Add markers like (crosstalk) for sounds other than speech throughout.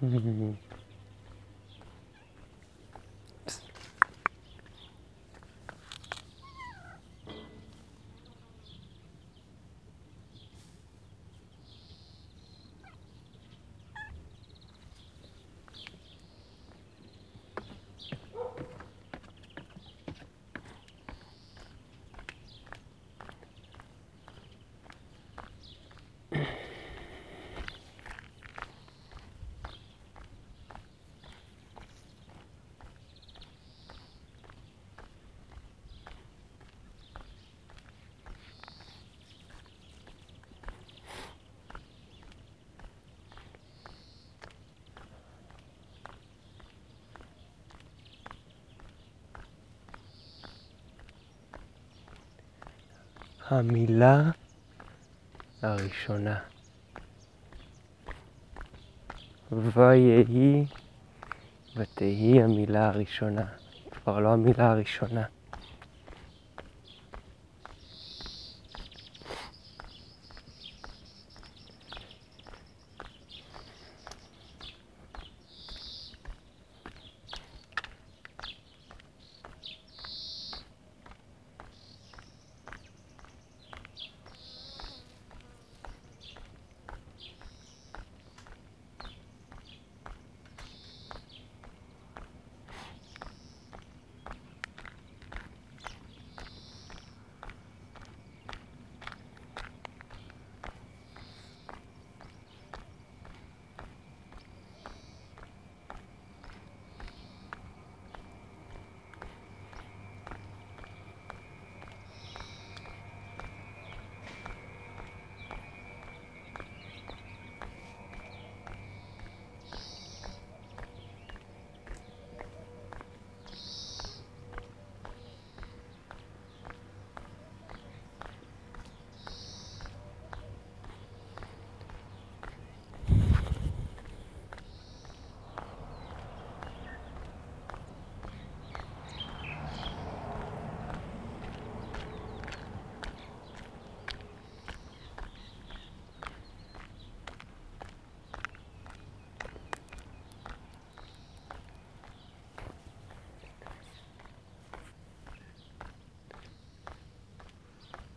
嗯嗯嗯。המילה הראשונה. ויהי ותהי המילה הראשונה. כבר לא המילה הראשונה.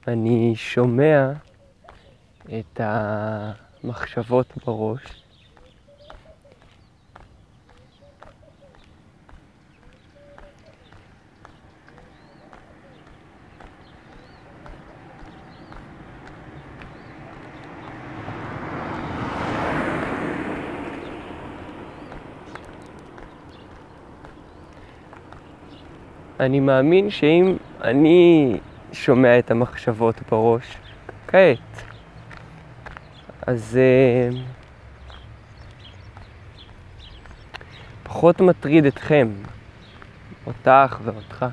אני שומע את המחשבות בראש. אני מאמין שאם אני שומע את המחשבות בראש כעת, אז uh, פחות מטריד אתכם, אותך ואותך.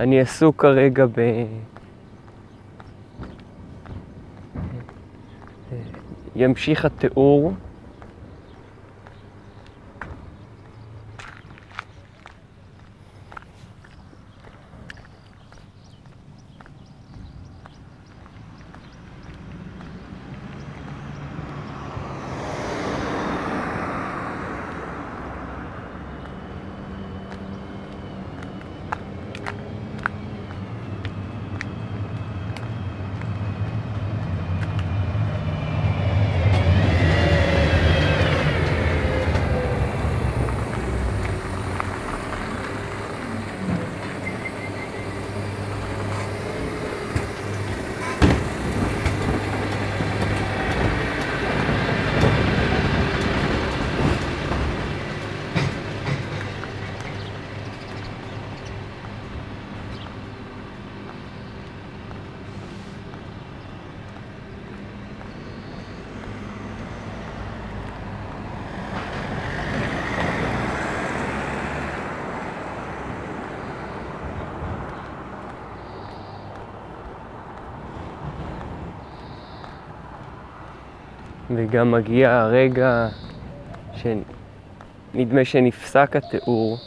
אני עסוק כרגע ב... ימשיך התיאור. וגם מגיע הרגע שנדמה שנפסק התיאור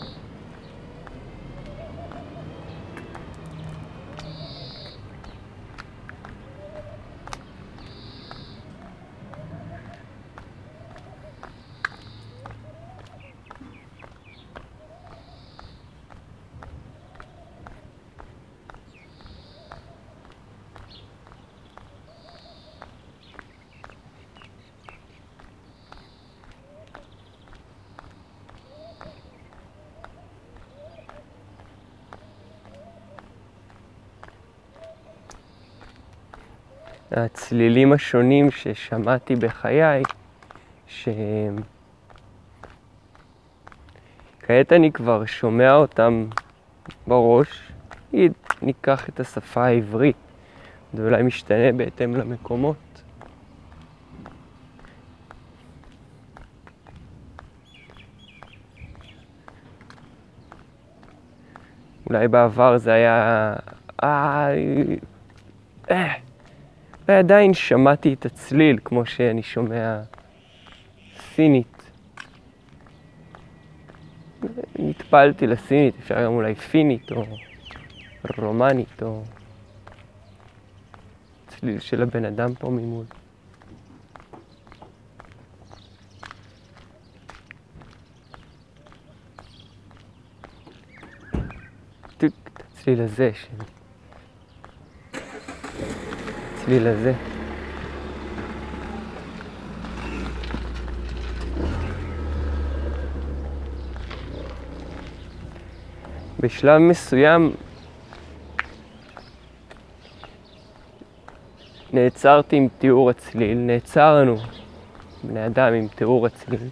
הצלילים השונים ששמעתי בחיי, שכעת אני כבר שומע אותם בראש, נגיד, ניקח את השפה העברית, זה אולי משתנה בהתאם למקומות. אולי בעבר זה היה... ועדיין שמעתי את הצליל כמו שאני שומע סינית. נטפלתי לסינית, אפשר גם אולי פינית או רומנית או צליל של הבן אדם פה ממול. הצליל הזה, הצליל הזה. בשלב מסוים נעצרתי עם תיאור הצליל, נעצרנו, בני אדם עם תיאור הצליל.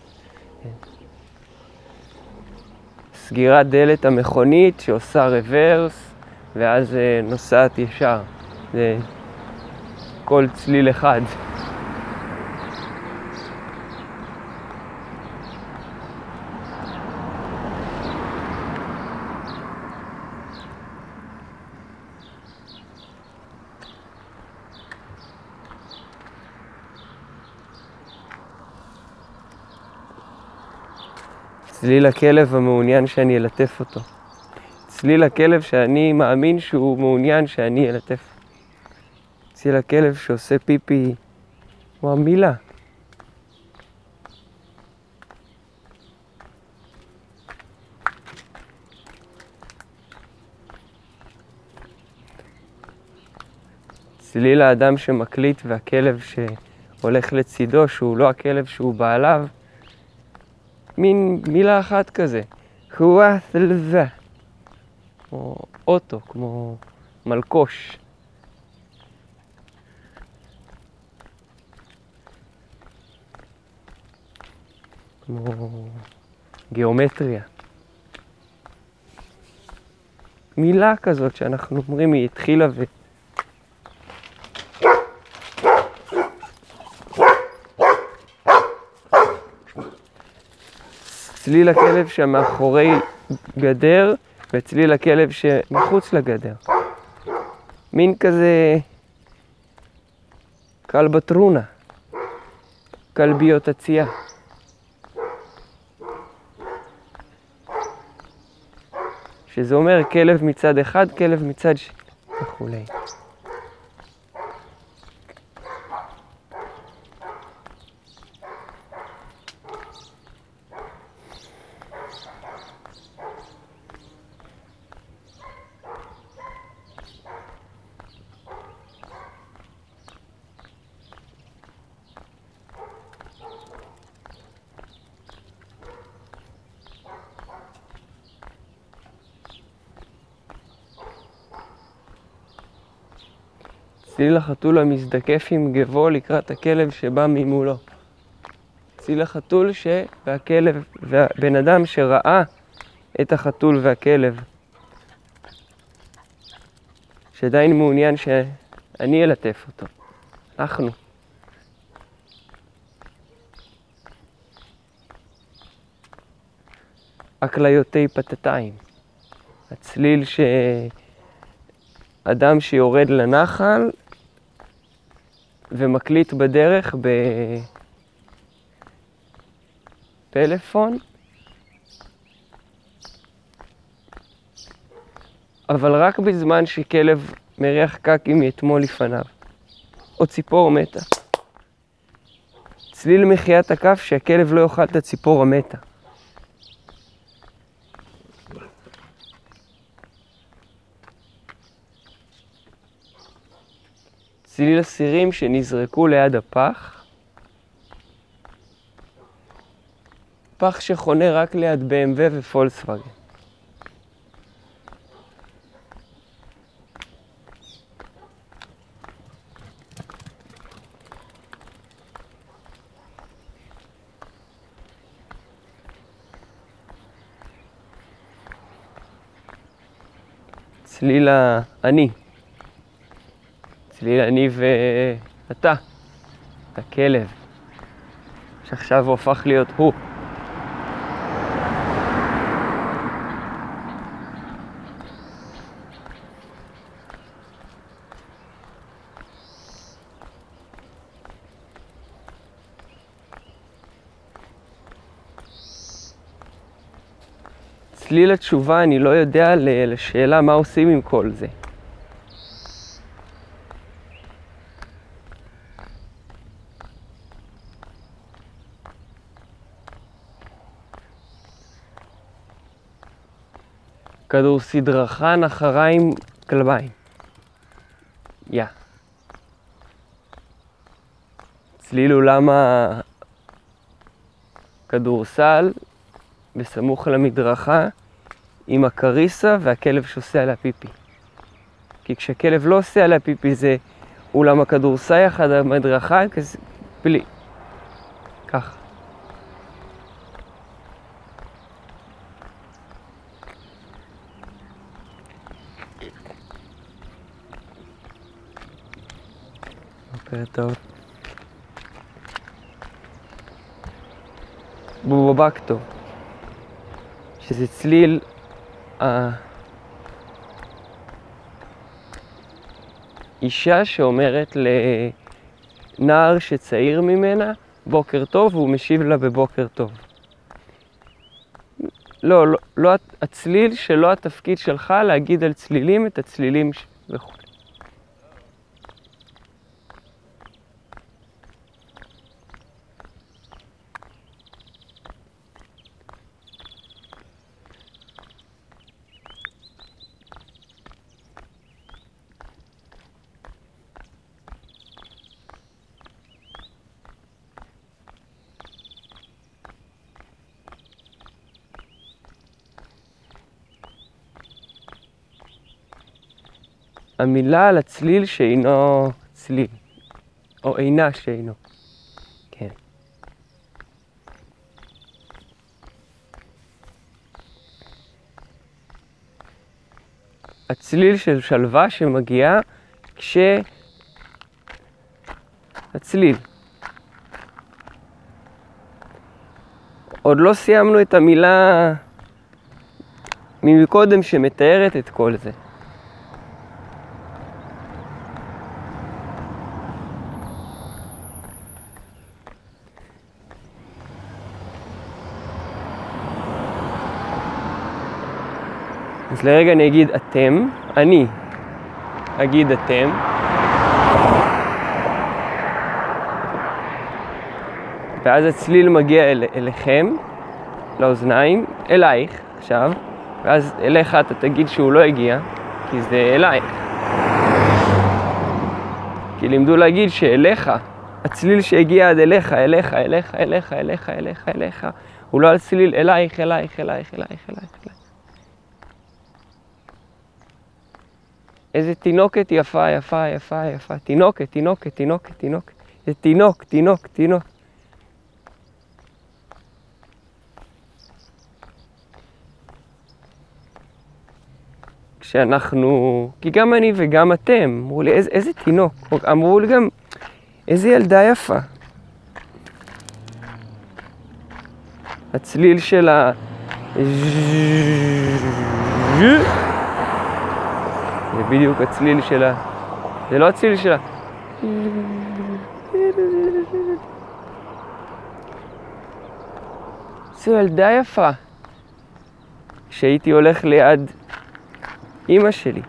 סגירת דלת המכונית שעושה רוורס ואז אה, נוסעת ישר. זה כל צליל אחד. צליל הכלב המעוניין שאני אלטף אותו. צליל הכלב שאני מאמין שהוא מעוניין שאני אלטף. צליל הכלב שעושה פיפי הוא המילה. צליל האדם שמקליט והכלב שהולך לצידו, שהוא לא הכלב שהוא בעליו, מין מילה אחת כזה, חואת'לווה, כמו אוטו, כמו מלקוש. כמו גיאומטריה. מילה כזאת שאנחנו אומרים, היא התחילה ו... צליל הכלב שמאחורי גדר וצליל הכלב שמחוץ לגדר. מין כזה כלבטרונה, כלביות הצייה. שזה אומר כלב מצד אחד, כלב מצד שני וכולי. צליל החתול המזדקף עם גבו לקראת הכלב שבא ממולו. צליל החתול ש... והכלב, והבן אדם שראה את החתול והכלב, שעדיין מעוניין שאני אלטף אותו. אנחנו. הכליותי פתתיים. הצליל שאדם שיורד לנחל ומקליט בדרך בפלאפון, אבל רק בזמן שכלב מריח קקי מאתמול לפניו, או ציפור מתה. צליל מחיית הכף שהכלב לא יאכל את הציפור המתה. צליל הסירים שנזרקו ליד הפח, פח שחונה רק ליד BMW ופולקסווגן. צליל האני. צליל אני ואתה, הכלב, שעכשיו הוא הפך להיות הוא. צליל התשובה, אני לא יודע לשאלה מה עושים עם כל זה. כדור סדרחן אחריים כלביים. יא. צליל אולם הכדורסל בסמוך למדרכה עם הקריסה והכלב שעושה עליה פיפי. כי כשכלב לא עושה עליה פיפי זה אולם הכדורסל יחד המדרכה, כזה בלי. ככה. טוב. בובקטו. שזה צליל האישה שאומרת לנער שצעיר ממנה בוקר טוב והוא משיב לה בבוקר טוב. לא, לא, לא הצליל שלא התפקיד שלך להגיד על צלילים את הצלילים וכו'. המילה על הצליל שאינו צליל, או אינה שאינו. כן. הצליל של שלווה שמגיעה כש... הצליל. עוד לא סיימנו את המילה ממקודם שמתארת את כל זה. אז לרגע אני אגיד אתם, אני אגיד אתם. ואז הצליל מגיע אל, אליכם, לאוזניים, אלייך עכשיו, ואז אליך אתה תגיד שהוא לא הגיע, כי זה אלייך. כי לימדו להגיד שאליך, הצליל שהגיע עד אליך, אליך, אליך, אליך, אליך, אליך, אליך, הוא לא הצליל אלייך, אלייך, אלייך, אלייך, אלייך. איזה תינוקת יפה, יפה, יפה, יפה. תינוקת, תינוקת, תינוקת, תינוקת. זה תינוק, תינוק, תינוק. כשאנחנו, כי גם אני וגם אתם, אמרו לי, איזה, איזה תינוק. אמרו לי גם, איזה ילדה יפה. הצליל של ה... זה בדיוק הצליל שלה. זה לא הצליל שלה. זו ילדה יפה. כשהייתי הולך ליד אימא שלי.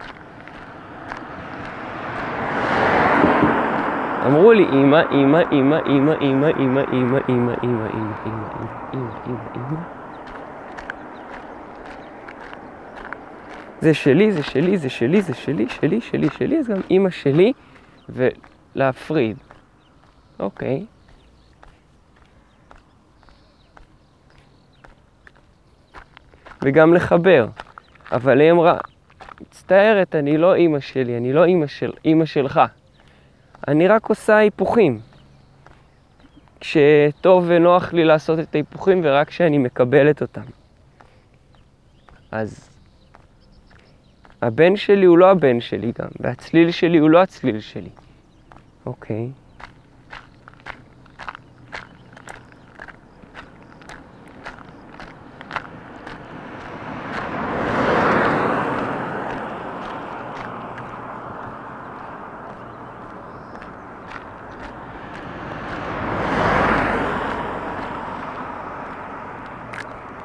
אמרו לי, אימא, אימא, אימא, אימא, אימא, אימא, אימא, אימא, אימא, אימא, אימא, אימא, אימא. זה שלי, זה שלי, זה שלי, זה שלי, שלי, שלי, שלי, אז גם אימא שלי, ולהפריד. אוקיי. וגם לחבר. אבל היא אמרה, מצטערת, אני לא אימא שלי, אני לא אימא, של, אימא שלך. אני רק עושה היפוכים. כשטוב ונוח לי לעשות את ההיפוכים ורק כשאני מקבלת אותם. אז הבן שלי הוא לא הבן שלי גם, והצליל שלי הוא לא הצליל שלי. אוקיי.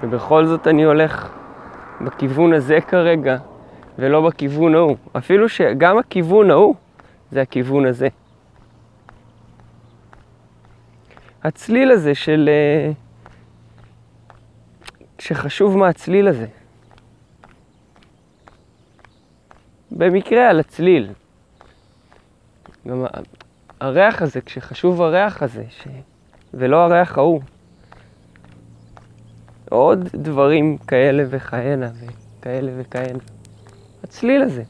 ובכל זאת אני הולך בכיוון הזה כרגע, ולא בכיוון ההוא. אפילו שגם הכיוון ההוא זה הכיוון הזה. הצליל הזה של... אה, שחשוב מה הצליל הזה. במקרה על הצליל. גם הריח הזה, כשחשוב הריח הזה, ש... ולא הריח ההוא. עוד דברים כאלה וכהנה וכאלה וכהנה. הצליל הזה.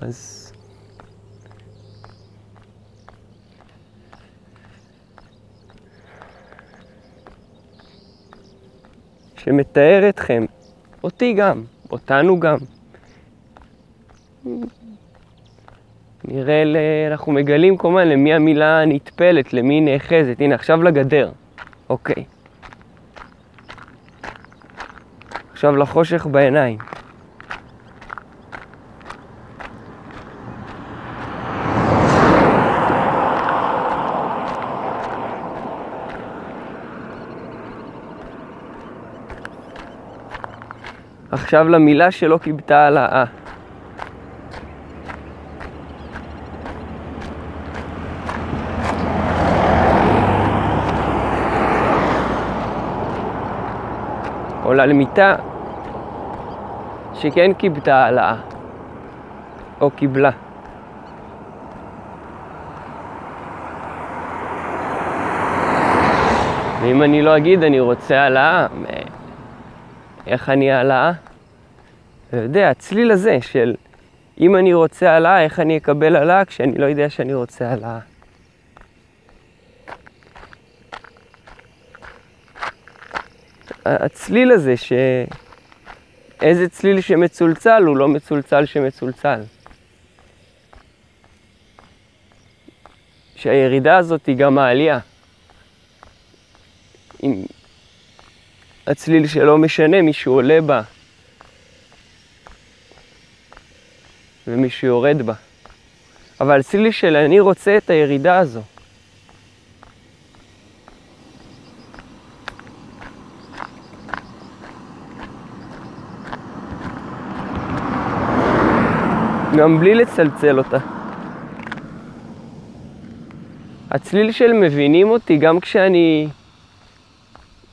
אז... שמתאר אתכם, אותי גם, אותנו גם. נראה, אנחנו מגלים כמובן למי המילה נטפלת, למי נאחזת. הנה, עכשיו לגדר. אוקיי. עכשיו לחושך בעיניים. עכשיו למילה שלא כיבתה על האה. עולה למיטה שכן כיבתה העלאה, או קיבלה. ואם אני לא אגיד אני רוצה העלאה, איך אני העלאה? אתה יודע, הצליל הזה של אם אני רוצה העלאה, איך אני אקבל העלאה כשאני לא יודע שאני רוצה העלאה. הצליל הזה, ש... איזה צליל שמצולצל הוא לא מצולצל שמצולצל. שהירידה הזאת היא גם העלייה. אם הצליל שלא משנה, מישהו עולה בה ומישהו יורד בה. אבל הצליל של אני רוצה את הירידה הזו. גם בלי לצלצל אותה. הצליל של מבינים אותי גם כשאני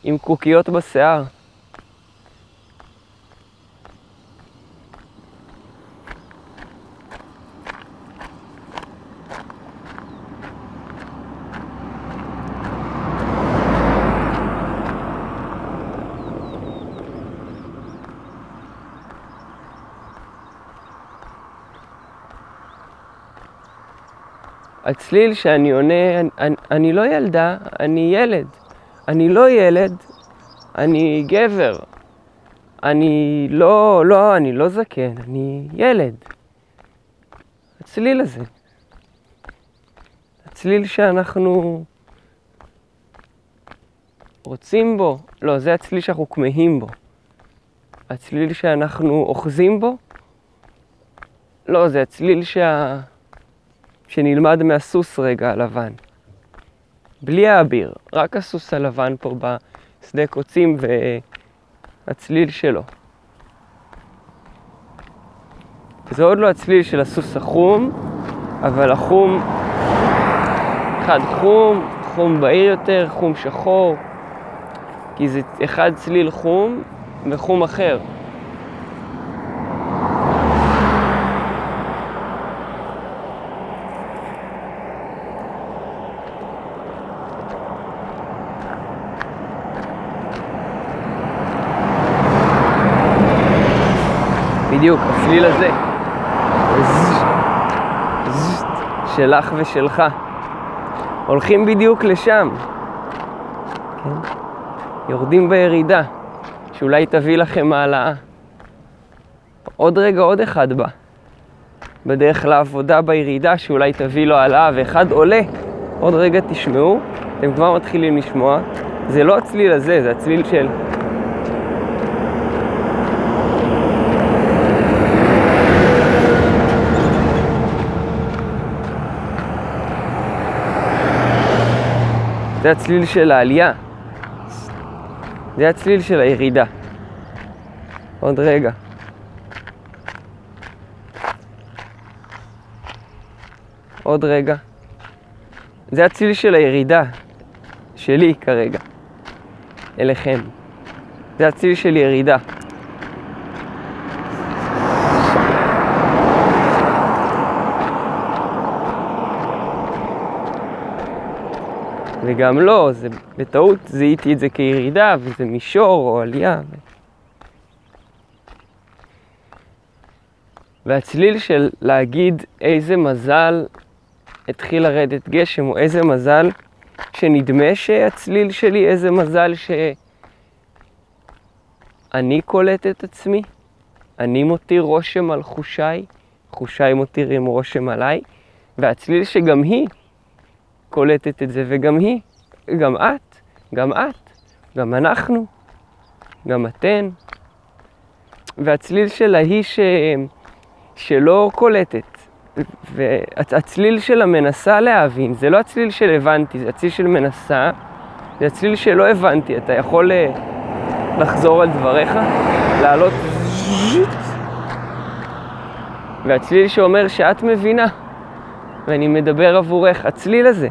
עם קוקיות בשיער. הצליל שאני עונה, אני, אני, לא ילדה, אני ילד. אני לא ילד, אני גבר. אני לא, לא, אני לא זקן, אני ילד. הצליל הזה. הצליל שאנחנו רוצים בו, לא, זה הצליל שאנחנו כמהים בו. הצליל שאנחנו אוחזים בו, לא, זה הצליל שה... שנלמד מהסוס רגע הלבן. בלי האביר, רק הסוס הלבן פה בשדה קוצים והצליל שלו. זה עוד לא הצליל של הסוס החום, אבל החום, אחד חום, חום בהיר יותר, חום שחור, כי זה אחד צליל חום וחום אחר. בדיוק, הצליל הזה. שלך ושלך. הולכים בדיוק לשם. כן? יורדים בירידה, שאולי תביא לכם העלאה. עוד רגע עוד אחד בא. בדרך לעבודה בירידה שאולי תביא לו העלאה, ואחד עולה. עוד רגע תשמעו, אתם כבר מתחילים לשמוע. זה לא הצליל הזה, זה הצליל של... זה הצליל של העלייה. זה הצליל של הירידה. עוד רגע. עוד רגע. זה הצליל של הירידה שלי כרגע, אליכם. זה הצליל של ירידה. וגם לא, זה בטעות זיהיתי את זה כירידה, וזה מישור או עלייה. והצליל של להגיד איזה מזל התחיל לרדת גשם, או איזה מזל שנדמה שהצליל שלי, איזה מזל שאני קולט את עצמי, אני מותיר רושם על חושיי, חושיי מותירים רושם עליי, והצליל שגם היא קולטת את זה, וגם היא, גם את, גם את, גם אנחנו, גם אתן. והצליל שלה היא ש... שלא קולטת, והצליל שלה מנסה להבין, זה לא הצליל של הבנתי, זה הצליל של מנסה, זה הצליל שלא הבנתי. אתה יכול אה, לחזור על דבריך, לעלות, והצליל שאומר שאת מבינה, ואני מדבר עבורך, הצליל הזה.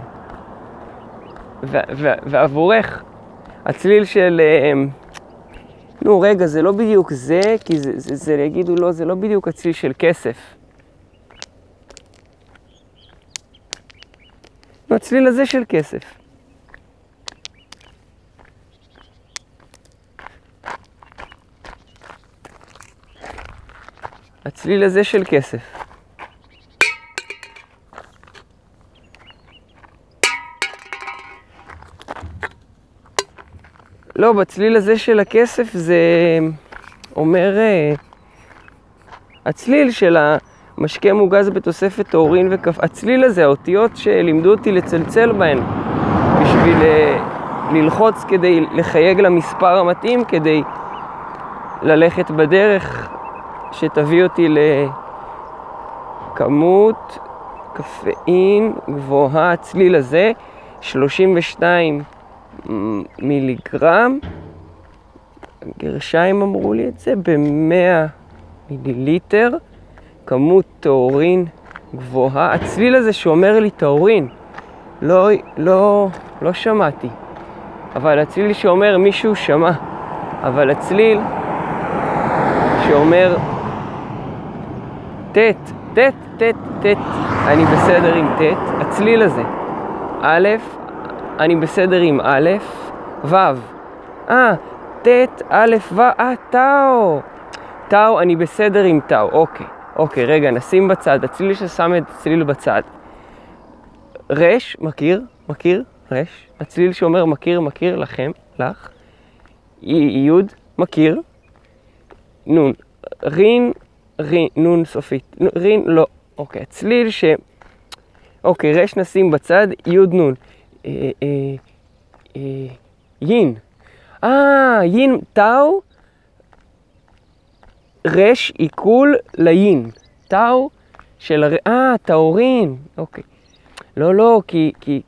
ועבורך, הצליל של... אה, נו, רגע, זה לא בדיוק זה, כי זה, זה, זה יגידו, לא, זה לא בדיוק הצליל של כסף. הצליל הזה של כסף. הצליל הזה של כסף. לא, בצליל הזה של הכסף זה אומר... אה, הצליל של המשקה מוגז בתוספת טהורין וכף... הצליל הזה, האותיות שלימדו אותי לצלצל בהן בשביל אה, ללחוץ כדי לחייג למספר המתאים, כדי ללכת בדרך שתביא אותי לכמות קפאין גבוהה, הצליל הזה, 32 מיליגרם, גרשיים אמרו לי את זה, ב-100 מיליליטר, כמות טהורין גבוהה. הצליל הזה שאומר לי טהורין, לא, לא, לא שמעתי. אבל הצליל שאומר מישהו שמע. אבל הצליל שאומר ט', ט', ט', ט', אני בסדר עם ט', הצליל הזה. א', אני בסדר עם א', ו'. אה, ט', א', ו', אה, טאו. טאו, אני בסדר עם טאו, אוקיי. אוקיי, רגע, נשים בצד. הצליל ששם את הצליל בצד. רש, מכיר, מכיר, רש. הצליל שאומר מכיר, מכיר, לכם, לך. יוד, מכיר. נון. רין, רין, נון סופית. רין, לא. אוקיי, הצליל ש... אוקיי, רש נשים בצד, יוד נון. אה, אה, אה, יין. אה, יין טאו, רש עיכול ליין. טאו של הר... אה, טהורין. אוקיי. לא, לא, כי, כי,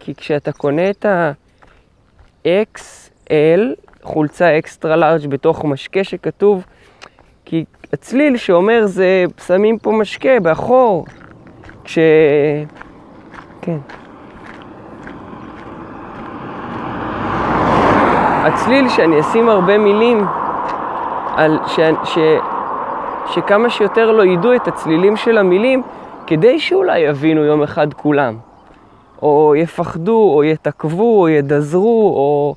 כי כשאתה קונה את ה-XL, חולצה אקסטרה לארג' בתוך משקה שכתוב, כי הצליל שאומר זה, שמים פה משקה באחור. כש... כן. הצליל שאני אשים הרבה מילים על ש, ש, שכמה שיותר לא ידעו את הצלילים של המילים, כדי שאולי יבינו יום אחד כולם. או יפחדו, או יתעכבו, או ידזרו, או,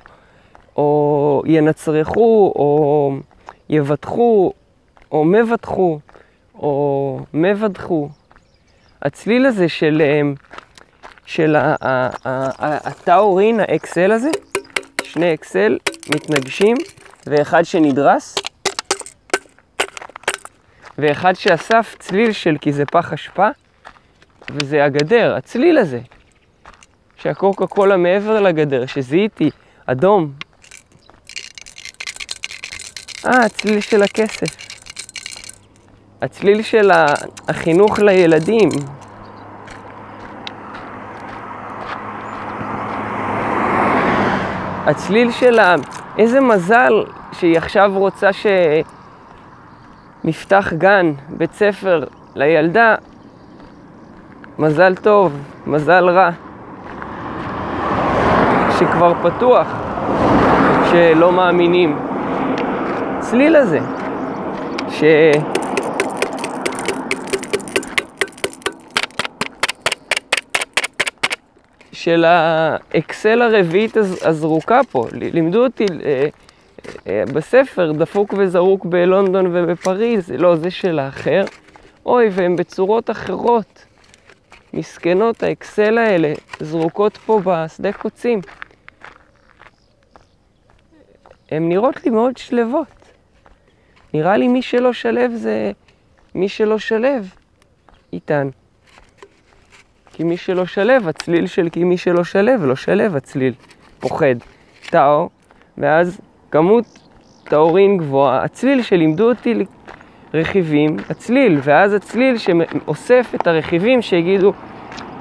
או ינצרכו, או יבטחו, או מבטחו, או מבדחו. הצליל הזה של, של הטאורין, האקסל הזה, שני אקסל מתנגשים ואחד שנדרס. ואחד שאסף צליל של כי זה פח אשפה, וזה הגדר, הצליל הזה. שהקוקה קולה מעבר לגדר, שזיהיתי, אדום. אה, הצליל של הכסף. הצליל של החינוך לילדים. הצליל של ה... איזה מזל שהיא עכשיו רוצה שנפתח גן, בית ספר לילדה. מזל טוב, מזל רע. שכבר פתוח, שלא מאמינים. צליל הזה, ש... של האקסל הרביעית הזרוקה פה. לימדו אותי אה, אה, בספר, דפוק וזרוק בלונדון ובפריז, לא, זה של האחר. אוי, והן בצורות אחרות. מסכנות האקסל האלה, זרוקות פה בשדה קוצים. הן נראות לי מאוד שלוות. נראה לי מי שלא שלב זה מי שלא שלב איתן. כי מי שלא שלב, הצליל של כי מי שלא שלב, לא שלב הצליל. פוחד. טאו, ואז כמות טאורין גבוהה, הצליל שלימדו אותי רכיבים, הצליל, ואז הצליל שאוסף את הרכיבים שיגידו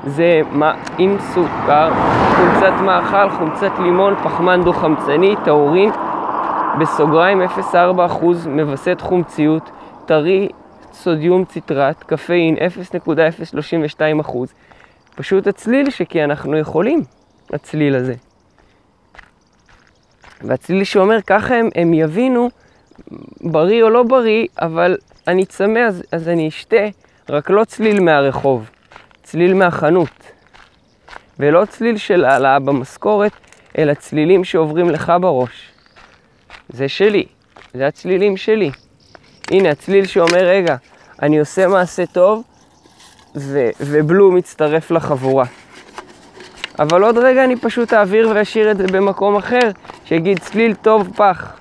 זה מה, עם סוכר, חומצת מאכל, חומצת לימון, פחמן דו-חמצני, טאורין, בסוגריים 0.4% מווסת חומציות, טרי, סודיום ציטרט, קפאין 0.032%. פשוט הצליל שכי אנחנו יכולים, הצליל הזה. והצליל שאומר, ככה הם, הם יבינו בריא או לא בריא, אבל אני צמא אז, אז אני אשתה, רק לא צליל מהרחוב, צליל מהחנות. ולא צליל של העלאה במשכורת, אלא צלילים שעוברים לך בראש. זה שלי, זה הצלילים שלי. הנה, הצליל שאומר, רגע, אני עושה מעשה טוב, ו- ובלו מצטרף לחבורה. אבל עוד רגע אני פשוט אעביר ואשאיר את זה במקום אחר, שיגיד צליל טוב פח.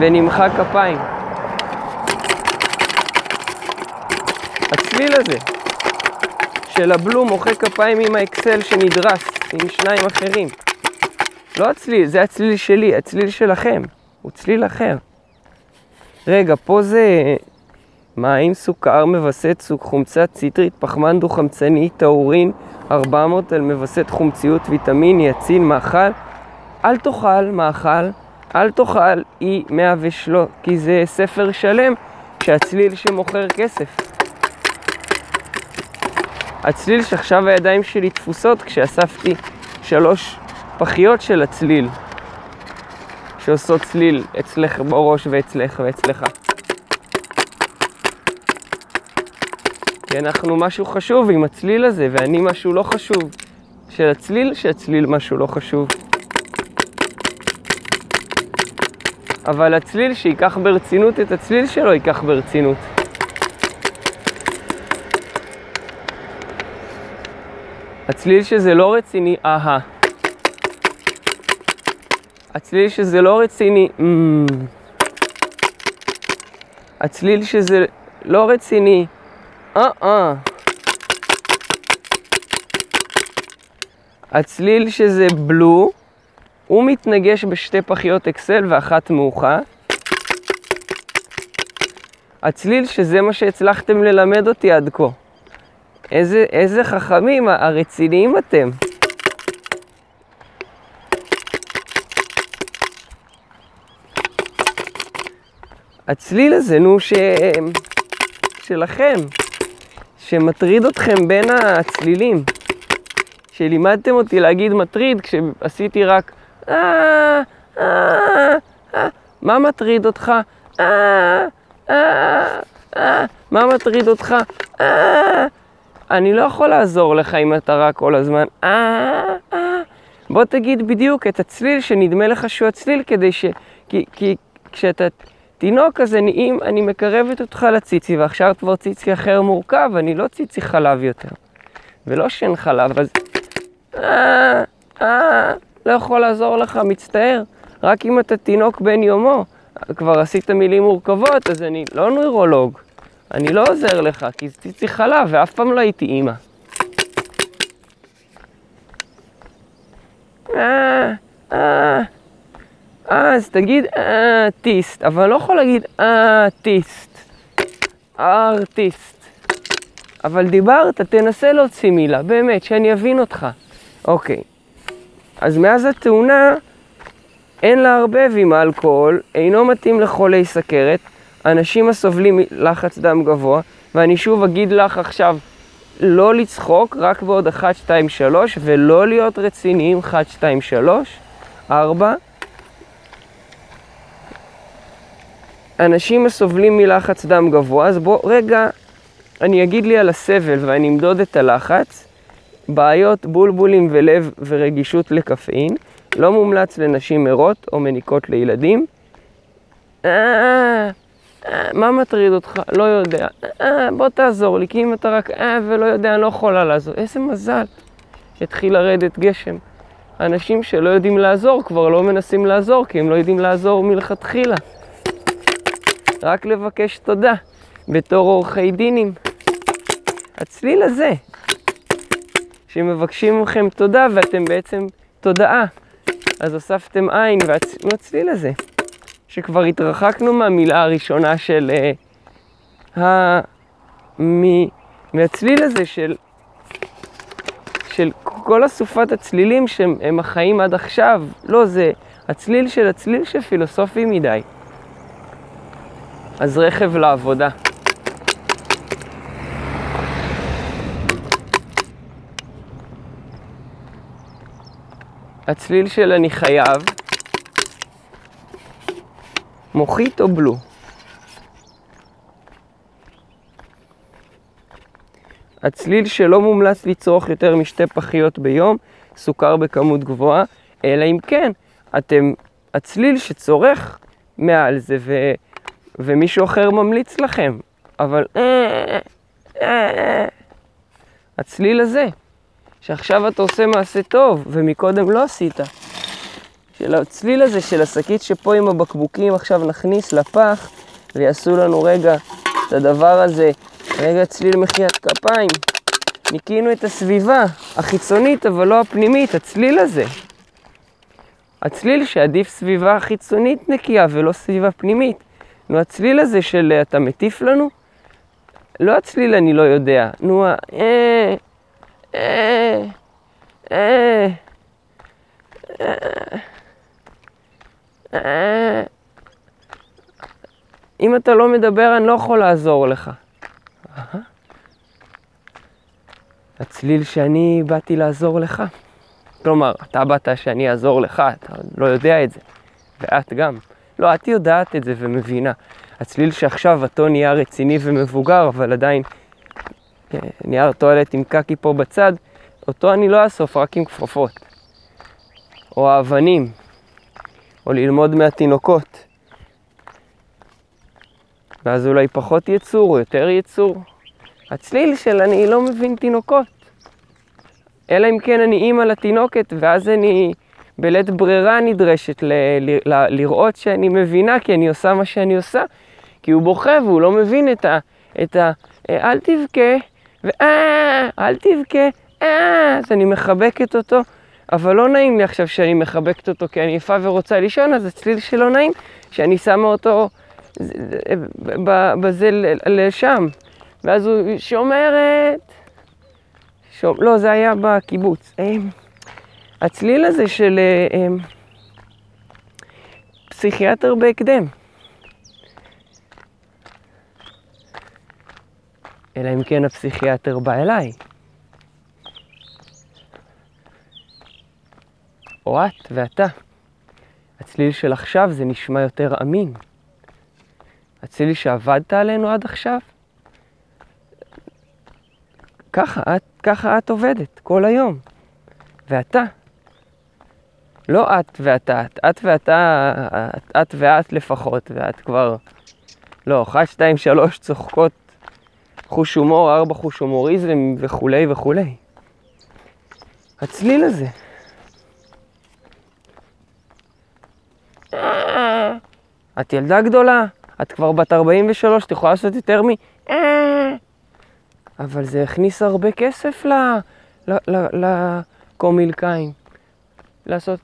ונמחא כפיים. הצליל הזה של הבלו מוחא כפיים עם האקסל שנדרס, עם שניים אחרים. לא הצליל, זה הצליל שלי, הצליל שלכם. הוא צליל אחר. רגע, פה זה מים, סוכר, מווסת סוג, חומצה ציטרית, פחמן דו-חמצני, טאורין, 400 על מווסת חומציות, ויטמין, יצין, מאכל. אל תאכל מאכל, אל תאכל אי 103, כי זה ספר שלם שהצליל שמוכר כסף. הצליל שעכשיו הידיים שלי תפוסות כשאספתי שלוש פחיות של הצליל, שעושות צליל אצלך בראש ואצלך ואצלך. כי אנחנו משהו חשוב עם הצליל הזה, ואני משהו לא חשוב. של הצליל, שהצליל משהו לא חשוב. אבל הצליל שייקח ברצינות את הצליל שלו, ייקח ברצינות. הצליל שזה לא רציני, אהה. הצליל שזה לא רציני, אמ. הצליל שזה לא רציני, אה-אה. הצליל שזה בלו, הוא מתנגש בשתי פחיות אקסל ואחת מאוחה. הצליל שזה מה שהצלחתם ללמד אותי עד כה. איזה, איזה חכמים, הרציניים אתם. הצליל הזה, נו, ש... שלכם. שמטריד אתכם בין הצלילים. שלימדתם אותי להגיד מטריד כשעשיתי רק אה, אה, אה, מה מטריד אותך? אה, אה, אה, מה מטריד אותך? אה, אני לא יכול לעזור לך אם אתה רק כל הזמן אה, אה. בוא תגיד בדיוק את הצליל שנדמה לך שהוא הצליל כדי ש... כי, כי כשאתה תינוק, אז אני, אם אני מקרבת אותך לציצי, ועכשיו כבר ציצי אחר מורכב, אני לא ציצי חלב יותר. ולא שן חלב, אז... אה, אה, לא יכול לעזור לך, מצטער. רק אם אתה תינוק בן יומו, כבר עשית מילים מורכבות, אז אני לא נוירולוג. אני לא עוזר לך, כי עשיתי חלב ואף פעם לא הייתי אימא. אה, אה, אז תגיד ארטיסט, אבל לא יכול להגיד ארטיסט. ארטיסט. אבל דיברת, תנסה להוציא מילה, באמת, שאני אבין אותך. אוקיי. אז מאז התאונה אין לערבב עם האלכוהול, אינו מתאים לחולי סכרת, אנשים הסובלים מלחץ דם גבוה, ואני שוב אגיד לך עכשיו לא לצחוק, רק בעוד 1, 2, 3, ולא להיות רציניים, 1, 2, 3, 4. אנשים הסובלים מלחץ דם גבוה, אז בוא רגע, אני אגיד לי על הסבל ואני אמדוד את הלחץ. בעיות בולבולים ולב ורגישות לקפאין, לא מומלץ לנשים ערות או מניקות לילדים. אה, אה, מה מטריד אותך? לא יודע. אה, בוא תעזור לי, כי אם אתה רק אה ולא יודע, אני לא יכולה לעזור. איזה מזל. התחיל לרדת גשם. אנשים שלא יודעים לעזור כבר לא מנסים לעזור, כי הם לא יודעים לעזור מלכתחילה. רק לבקש תודה, בתור עורכי דינים. הצליל הזה, שמבקשים מכם תודה ואתם בעצם תודעה. אז הוספתם עין והצליל הזה. שכבר התרחקנו מהמילה הראשונה של uh, ה... מ... מהצליל הזה של... של כל אסופת הצלילים שהם החיים עד עכשיו. לא, זה הצליל של הצליל שפילוסופי מדי. אז רכב לעבודה. הצליל של אני חייב מוחית או בלו? הצליל שלא מומלץ לצרוך יותר משתי פחיות ביום, סוכר בכמות גבוהה, אלא אם כן, אתם, הצליל שצורך מעל זה ו, ומישהו אחר ממליץ לכם, אבל אה, אה, הצליל הזה, שעכשיו אתה עושה מעשה טוב ומקודם לא עשית. של הצליל הזה של השקית שפה עם הבקבוקים עכשיו נכניס לפח ויעשו לנו רגע את הדבר הזה, רגע צליל מחיית כפיים. ניקינו את הסביבה החיצונית אבל לא הפנימית, הצליל הזה. הצליל שעדיף סביבה חיצונית נקייה ולא סביבה פנימית. נו, הצליל הזה של אתה מטיף לנו? לא הצליל אני לא יודע. נו, אה, אה, אה, אה. אה, אם אתה לא מדבר, אני לא יכול לעזור לך. הצליל שאני באתי לעזור לך. כלומר, אתה באת שאני אעזור לך, אתה לא יודע את זה. ואת גם. לא, את יודעת את זה ומבינה. הצליל שעכשיו הטון נהיה רציני ומבוגר, אבל עדיין אה, נייר טואלט עם קקי פה בצד, אותו אני לא אאסוף, רק עם כפפות. או האבנים, או ללמוד מהתינוקות. ואז אולי פחות יצור או יותר יצור. הצליל של אני לא מבין תינוקות. אלא אם כן אני אימא לתינוקת, ואז אני בלית ברירה נדרשת ל- ל- ל- לראות שאני מבינה, כי אני עושה מה שאני עושה. כי הוא בוכה והוא לא מבין את ה... את ה אל תבכה, ואה, אל תבכה, אה, אז אני מחבקת אותו. אבל לא נעים לי עכשיו שאני מחבקת אותו כי אני יפה ורוצה לישון, אז הצליל שלא נעים, שאני שמה אותו בזה לשם. ואז הוא שומרת. שום, לא, זה היה בקיבוץ. הצליל הזה של אמ, פסיכיאטר בהקדם. אלא אם כן הפסיכיאטר בא אליי. או את ואתה. הצליל של עכשיו זה נשמע יותר אמין. הצליל שעבדת עלינו עד עכשיו, ככה את, ככה את עובדת כל היום. ואתה. לא את ואתה, את, את ואתה, את, את ואת לפחות, ואת כבר, לא, אחת, שתיים, שלוש צוחקות חוש הומור, ארבע חוש הומוריזם וכולי וכולי. הצליל הזה. את ילדה גדולה, את כבר בת 43, את יכולה לעשות יותר מ... אבל זה הכניס הרבה כסף לקומילקאים. לעשות...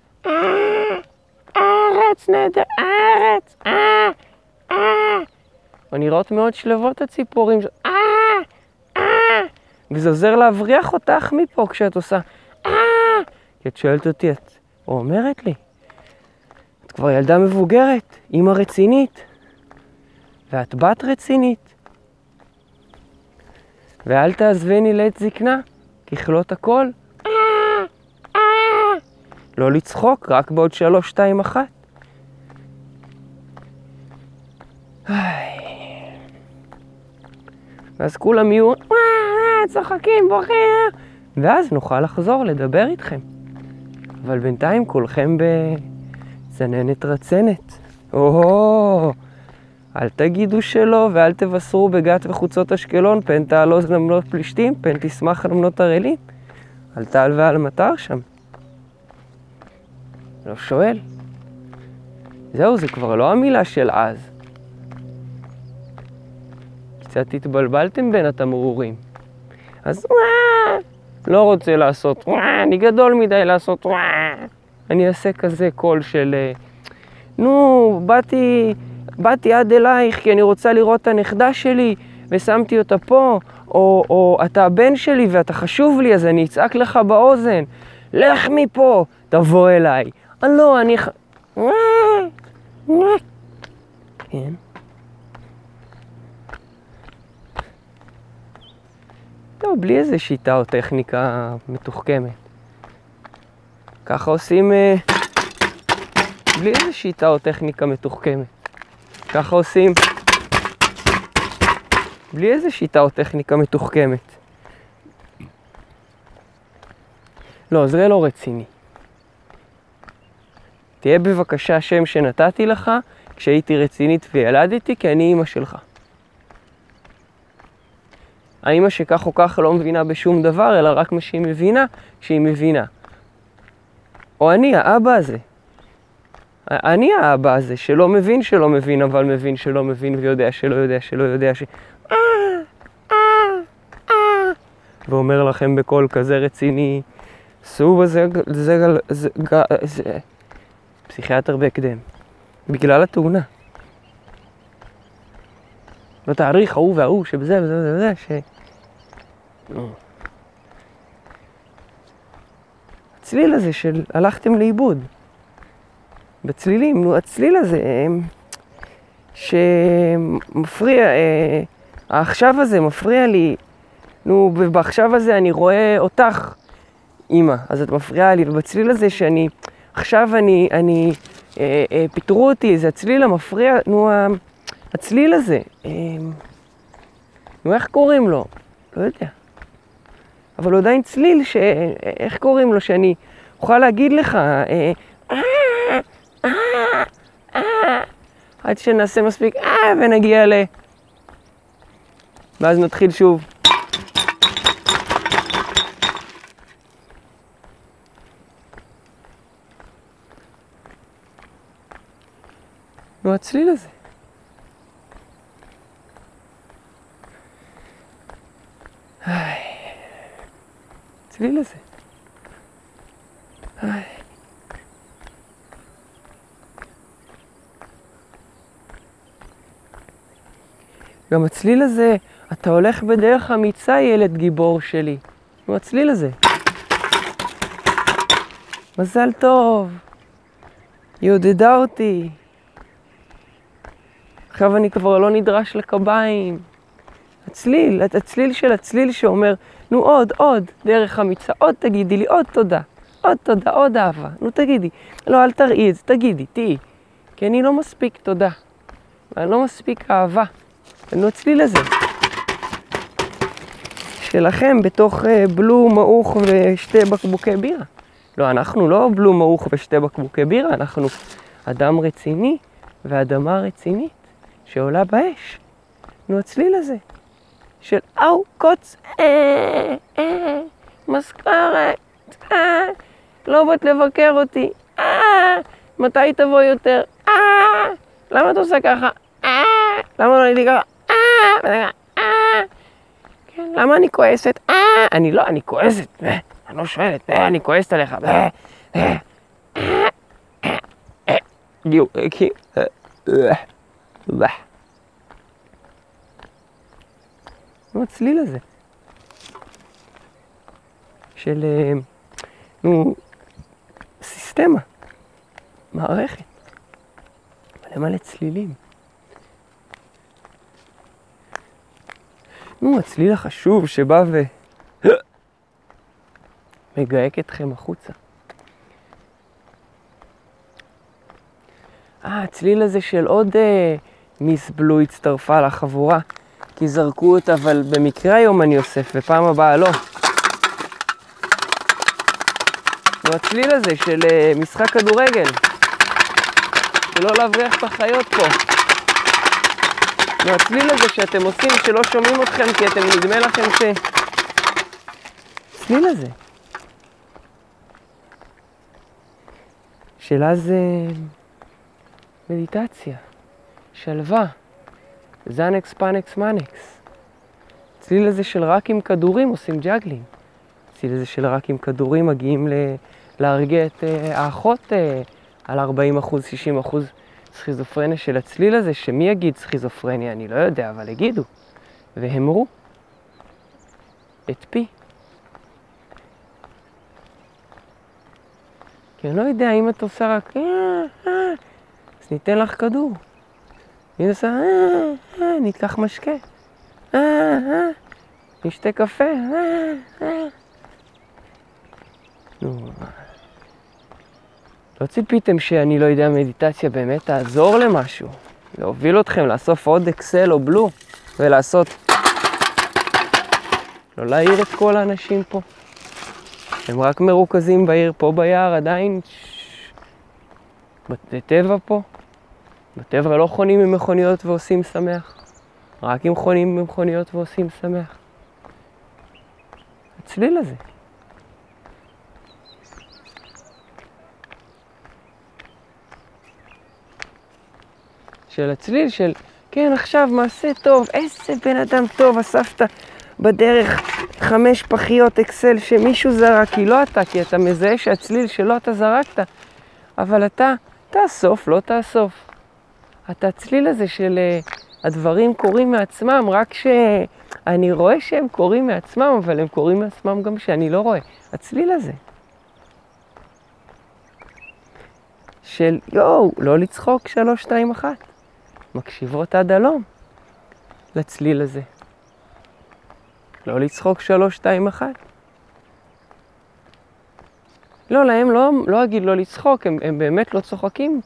ארץ נהדר, ארץ, אה, אה. ונראות מאוד שלוות הציפורים, אה, אה. וזה עוזר להבריח אותך מפה כשאת עושה אה. כי את שואלת אותי, את אומרת לי, את כבר ילדה מבוגרת, אימא רצינית, ואת בת רצינית. ואל תעזבני לעת זקנה, ככלות הכל. לא לצחוק, רק בעוד שלוש, שתיים, אחת. ואז כולם יהיו צוחקים, בוכים, ואז נוכל לחזור לדבר איתכם. אבל בינתיים כולכם בצננת רצנת. או אל תגידו שלא ואל תבשרו בגת וחוצות אשקלון, פן תעלוז למנות פלישתים, פן תשמח למנות ערלים. על טל ועל מטר שם. לא שואל. זהו, זה כבר לא המילה של אז. קצת התבלבלתם בין התמרורים. אז וואו, לא רוצה לעשות וואו, אני גדול מדי לעשות וואו. אני אעשה כזה קול של אה, נו, באתי, באתי עד אלייך כי אני רוצה לראות את הנכדה שלי ושמתי אותה פה, או, או אתה הבן שלי ואתה חשוב לי אז אני אצעק לך באוזן, לך מפה, תבוא אליי. אה, לא, אני... כן. לא, בלי איזה שיטה או טכניקה מתוחכמת. ככה עושים... אה, בלי איזה שיטה או טכניקה מתוחכמת. ככה עושים... בלי איזה שיטה או טכניקה מתוחכמת. לא, זה לא רציני. תהיה בבקשה שם שנתתי לך כשהייתי רצינית וילדתי, כי אני אימא שלך. האימא שכך או כך לא מבינה בשום דבר, אלא רק מה שהיא מבינה, שהיא מבינה. או אני, האבא הזה. אני האבא הזה, שלא מבין שלא מבין, אבל מבין שלא מבין, ויודע שלא יודע שלא יודע ש... ואומר לכם בקול כזה רציני, סעו בזה, זה, זה, זה, פסיכיאטר בהקדם, בגלל התאונה. בתאריך ההוא וההוא, שבזה וזה וזה וזה, ש... הצליל הזה של הלכתם לאיבוד. בצלילים, נו, הצליל הזה שמפריע, אה, העכשיו הזה מפריע לי, נו, בעכשיו הזה אני רואה אותך, אימא, אז את מפריעה לי, ובצליל הזה שאני, עכשיו אני, אני, אה, אה, פיטרו אותי, זה הצליל המפריע, נו, הצליל הזה, אה, נו, איך קוראים לו? לא יודע. אבל הוא עדיין צליל, ש... איך קוראים לו, שאני אוכל להגיד לך, אה, עד שנעשה מספיק אה, ונגיע ל... ואז נתחיל שוב. נו, הצליל הזה. הצליל הזה. גם הצליל הזה, אתה הולך בדרך אמיצה, ילד גיבור שלי. הוא הצליל הזה. מזל טוב, היא עודדה אותי. עכשיו אני כבר לא נדרש לקביים. הצליל, הצליל של הצליל שאומר, נו עוד, עוד, דרך אמיצה, עוד תגידי לי, עוד תודה, עוד תודה, עוד אהבה, נו תגידי. לא, אל תראי את זה, תגידי, תהיי. כי אני לא מספיק תודה, ואני לא מספיק אהבה. נו הצליל הזה. שלכם בתוך uh, בלו, מעוך ושתי בקבוקי בירה. לא, אנחנו לא בלו, מעוך ושתי בקבוקי בירה, אנחנו אדם רציני ואדמה רצינית שעולה באש. נו הצליל הזה. של אאו, קוץ, אה, אה, משכורת, אה, לא באת לבקר אותי, אה, מתי תבוא יותר, אה, למה אתה עושה ככה? אה, למה לא הייתי ככה? אה, אה, כן, למה אני כועסת? אה, אני לא, אני כועסת, אה, אני לא שואלת, אה, אני כועסת עליך, אה, אה. נו, הצליל הזה. של, אה, נו, סיסטמה, מערכת, מלא מלא צלילים. נו, הצליל החשוב שבא ו... (gasps) מגהק אתכם החוצה. אה, הצליל הזה של עוד אה, מיס בלו הצטרפה לחבורה, כי זרקו אותה, אבל במקרה היום אני אוסף, ופעם הבאה לא. הוא הצליל הזה של אה, משחק כדורגל. שלא להבריח את החיות פה. והצליל הזה שאתם עושים, שלא שומעים אתכם כי אתם נדמה לכם ש... הצליל הזה. שאלה זה מדיטציה, שלווה, זנקס פאנקס מנקס. הצליל הזה של רק עם כדורים עושים ג'אגלינג. הצליל הזה של רק עם כדורים מגיעים ל... להרגיע את uh, האחות uh, על 40 אחוז, 60 אחוז סכיזופרניה של הצליל הזה, שמי יגיד סכיזופרניה? אני לא יודע, אבל הגידו. והמרו. את פי. כי אני לא יודע אם את עושה רק אה, אז ניתן לך כדור. אם עושה אה, אה, ניקח משקה. אה, אה, נשתה קפה. אה, אה. נו, לא ציפיתם שאני לא יודע מדיטציה באמת תעזור למשהו, להוביל אתכם לאסוף עוד אקסל או בלו ולעשות... לא להעיר את כל האנשים פה. הם רק מרוכזים בעיר, פה ביער עדיין... בטבע פה. בטבע לא חונים עם מכוניות ועושים שמח. רק אם חונים במכוניות ועושים שמח. הצליל הזה. של הצליל של, כן, עכשיו מעשה טוב, איזה בן אדם טוב, אספת בדרך חמש פחיות אקסל שמישהו זרק, כי לא אתה, כי אתה מזהה שהצליל שלא אתה זרקת, אבל אתה תאסוף, לא תאסוף. אתה הצליל הזה של uh, הדברים קורים מעצמם, רק שאני רואה שהם קורים מעצמם, אבל הם קורים מעצמם גם שאני לא רואה. הצליל הזה. של יואו, לא לצחוק שלוש, שתיים, אחת. מקשיבות עד הלום לצליל הזה. לא לצחוק שלוש, שתיים, אחת. לא, להם לא, לא אגיד לא לצחוק, הם, הם באמת לא צוחקים.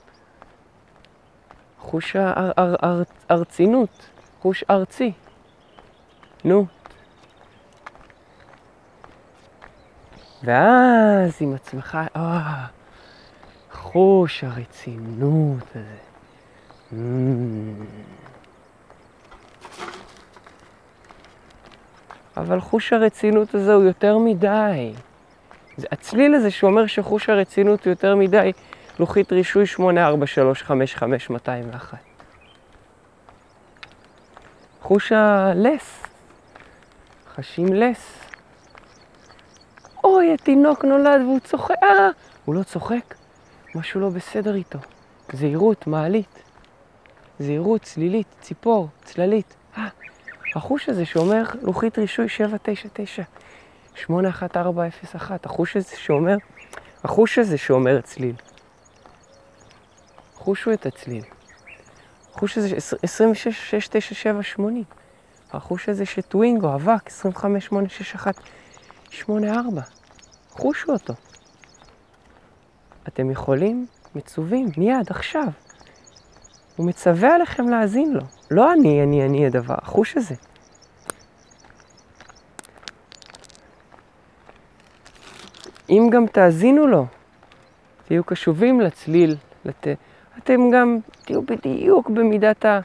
חוש הארצינות, חוש ארצי. נו. ואז עם עצמך, אה, חוש הרצינות הזה. Mm. אבל חוש הרצינות הזה הוא יותר מדי. הצליל הזה שאומר שחוש הרצינות הוא יותר מדי, לוחית רישוי 84355201. חוש הלס, חשים לס. אוי, התינוק נולד והוא צוחק, אה, הוא לא צוחק, משהו לא בסדר איתו. זהירות, מעלית. זהירות, צלילית, ציפור, צללית. אה, החוש הזה שאומר לוחית רישוי 799, 81401, החוש הזה שאומר, החוש הזה שאומר צליל. חושו את הצליל. החוש הזה 2669780. החוש הזה שטווינגו, אבק, 2586184. חושו אותו. אתם יכולים, מצווים, מיד, עכשיו. הוא מצווה עליכם להאזין לו. לא אני, אני, אני הדבר, החוש הזה. אם גם תאזינו לו, תהיו קשובים לצליל, לת... אתם גם תהיו בדיוק במידת ה...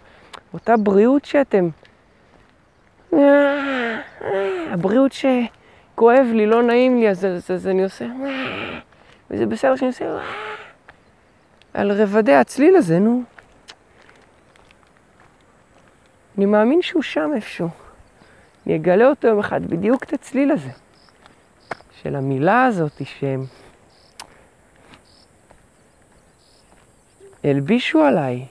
אותה בריאות שאתם... הבריאות שכואב לי, לא נעים לי, אז, אז, אז אני עושה... וזה בסדר שאני עושה... על רבדי הצליל הזה, נו. אני מאמין שהוא שם איפשהו. אני אגלה אותו יום אחד, בדיוק את הצליל הזה. של המילה הזאת שהם הלבישו עליי.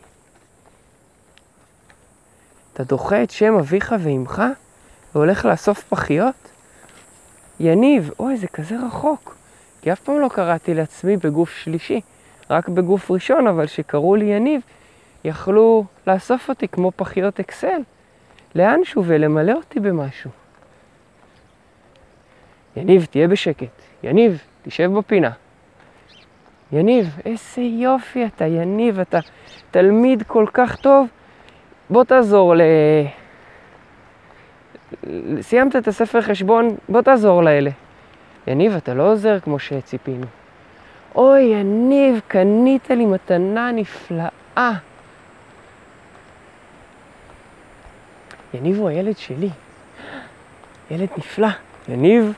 אתה דוחה את שם אביך ואמך והולך לאסוף פחיות? יניב, אוי, זה כזה רחוק. כי אף פעם לא קראתי לעצמי בגוף שלישי, רק בגוף ראשון, אבל שקראו לי יניב, יכלו לאסוף אותי כמו פחיות אקסל, לאנשהו ולמלא אותי במשהו. יניב, תהיה בשקט. יניב, תשב בפינה. יניב, איזה יופי אתה, יניב, אתה תלמיד כל כך טוב. בוא תעזור ל... סיימת את הספר חשבון, בוא תעזור לאלה. יניב, אתה לא עוזר כמו שציפינו. אוי, יניב, קנית לי מתנה נפלאה. יניב הוא הילד שלי. (gasps) ילד נפלא. יניב,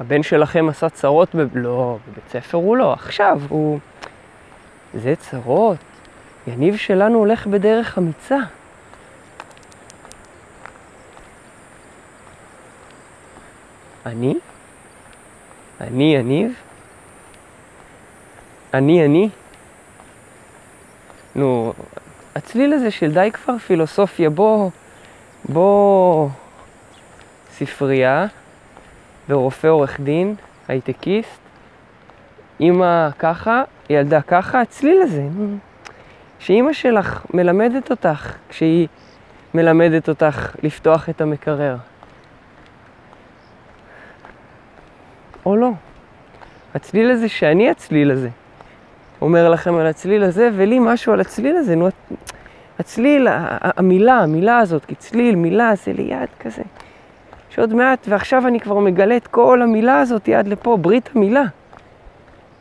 הבן שלכם עשה צרות ב... לא, בבית ספר הוא לא, עכשיו הוא... זה צרות. יניב שלנו הולך בדרך אמיצה. אני? אני יניב? אני אני? נו, הצליל הזה של די כבר פילוסופיה, בוא, בוא, ספרייה, ורופא עורך דין, הייטקיסט, אימא ככה, ילדה ככה, הצליל הזה. שאימא שלך מלמדת אותך כשהיא מלמדת אותך לפתוח את המקרר. או לא. הצליל הזה שאני הצליל הזה. אומר לכם על הצליל הזה, ולי משהו על הצליל הזה. נו, הצליל, המילה, המילה הזאת, כי צליל, מילה, זה ליד כזה. שעוד מעט, ועכשיו אני כבר מגלה את כל המילה הזאת יד לפה, ברית המילה.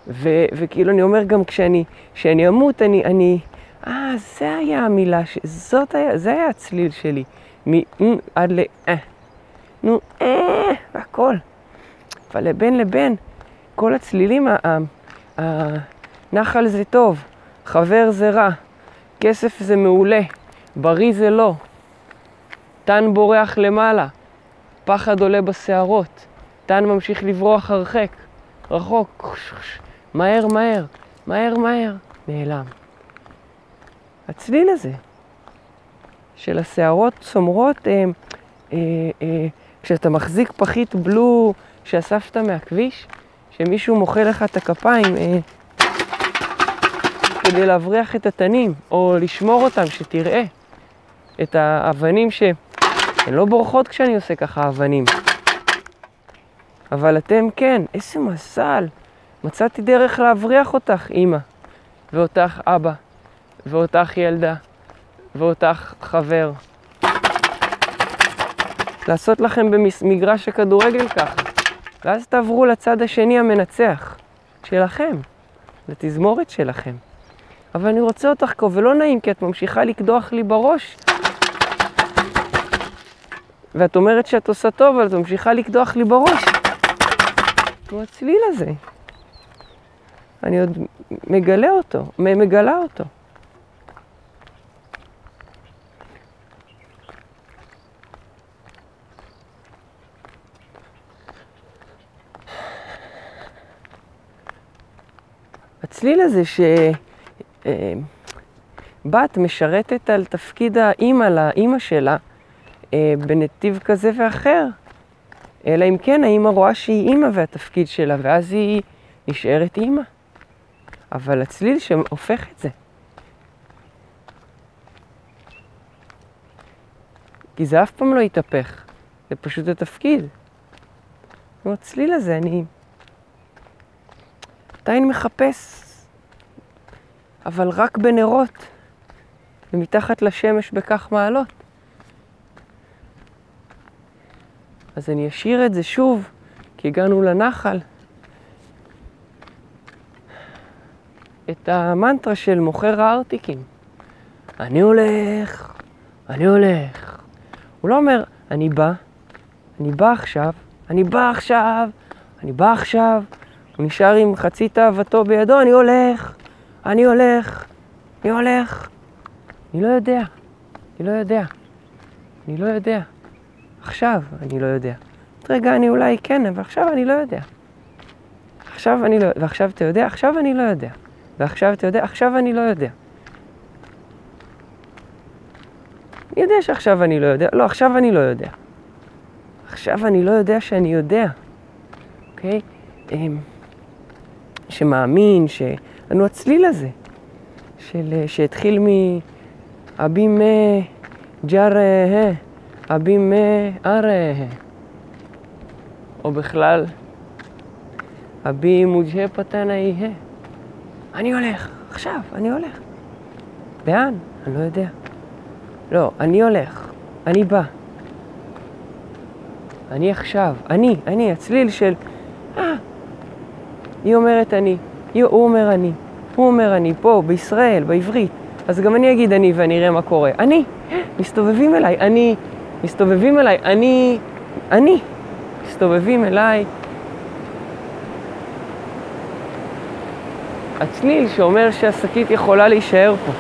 ו, וכאילו אני אומר גם כשאני, כשאני אמות, אני, אני, אה, זה היה המילה, ש... זאת היה, זה היה הצליל שלי. מ... עד ל... אה. נו, אה, והכל. אבל לבין לבין, כל הצלילים, נחל זה טוב, חבר זה רע, כסף זה מעולה, בריא זה לא, טן בורח למעלה, פחד עולה בשערות, טן ממשיך לברוח הרחק, רחוק, מהר מהר, מהר מהר, נעלם. הצליל הזה של השערות צומרות, אה, אה, אה, כשאתה מחזיק פחית בלו שאספת מהכביש, שמישהו מוחא לך את הכפיים אה, כדי להבריח את התנים, או לשמור אותם, שתראה את האבנים ש... הן לא בורחות כשאני עושה ככה אבנים. אבל אתם כן, איזה מזל. מצאתי דרך להבריח אותך, אימא, ואותך אבא, ואותך ילדה, ואותך חבר. לעשות לכם במגרש הכדורגל ככה. ואז תעברו לצד השני המנצח, שלכם, לתזמורת שלכם. אבל אני רוצה אותך כה, ולא נעים, כי את ממשיכה לקדוח לי בראש. ואת אומרת שאת עושה טוב, אבל את ממשיכה לקדוח לי בראש. הוא הצליל הזה. אני עוד מגלה אותו, מגלה אותו. הצליל הזה שבת אה, משרתת על תפקיד האימא לאימא שלה אה, בנתיב כזה ואחר, אלא אם כן האימא רואה שהיא אימא והתפקיד שלה, ואז היא נשארת אימא. אבל הצליל שהופך את זה. כי זה אף פעם לא יתהפך, זה פשוט התפקיד. הצליל הזה, אני עדיין מחפש אבל רק בנרות, ומתחת לשמש בכך מעלות. אז אני אשאיר את זה שוב, כי הגענו לנחל. את המנטרה של מוכר הארטיקים. אני הולך, אני הולך. הוא לא אומר, אני בא, אני בא עכשיו, אני בא עכשיו, אני בא עכשיו. הוא נשאר עם חצי תאוותו בידו, אני הולך. אני הולך, אני הולך, אני לא יודע. אני לא יודע. אני לא יודע. עכשיו אני לא יודע. עוד רגע אני אולי כן, אבל עכשיו אני לא יודע. עכשיו אני לא... ועכשיו אתה יודע? עכשיו אני לא יודע. ועכשיו אתה יודע? עכשיו אני לא יודע. אני יודע שעכשיו אני לא יודע. לא, עכשיו אני לא יודע. עכשיו אני לא יודע שאני יודע, אוקיי? אמ, שמאמין, שלנו הצליל הזה, של, שהתחיל מאבי מ... אבי מ... ארה, או בכלל, אבי מוג'ה פתנה יהיה. אני הולך, עכשיו, אני הולך. לאן? אני לא יודע. לא, אני הולך, אני בא. אני עכשיו, אני, אני, הצליל של... אה, היא אומרת אני, היא, הוא אומר אני, הוא אומר אני, פה, בישראל, בעברית. אז גם אני אגיד אני ואני אראה מה קורה. אני, מסתובבים אליי, אני, מסתובבים אליי, אני, אני, מסתובבים אליי. הצליל שאומר שהשקית יכולה להישאר פה.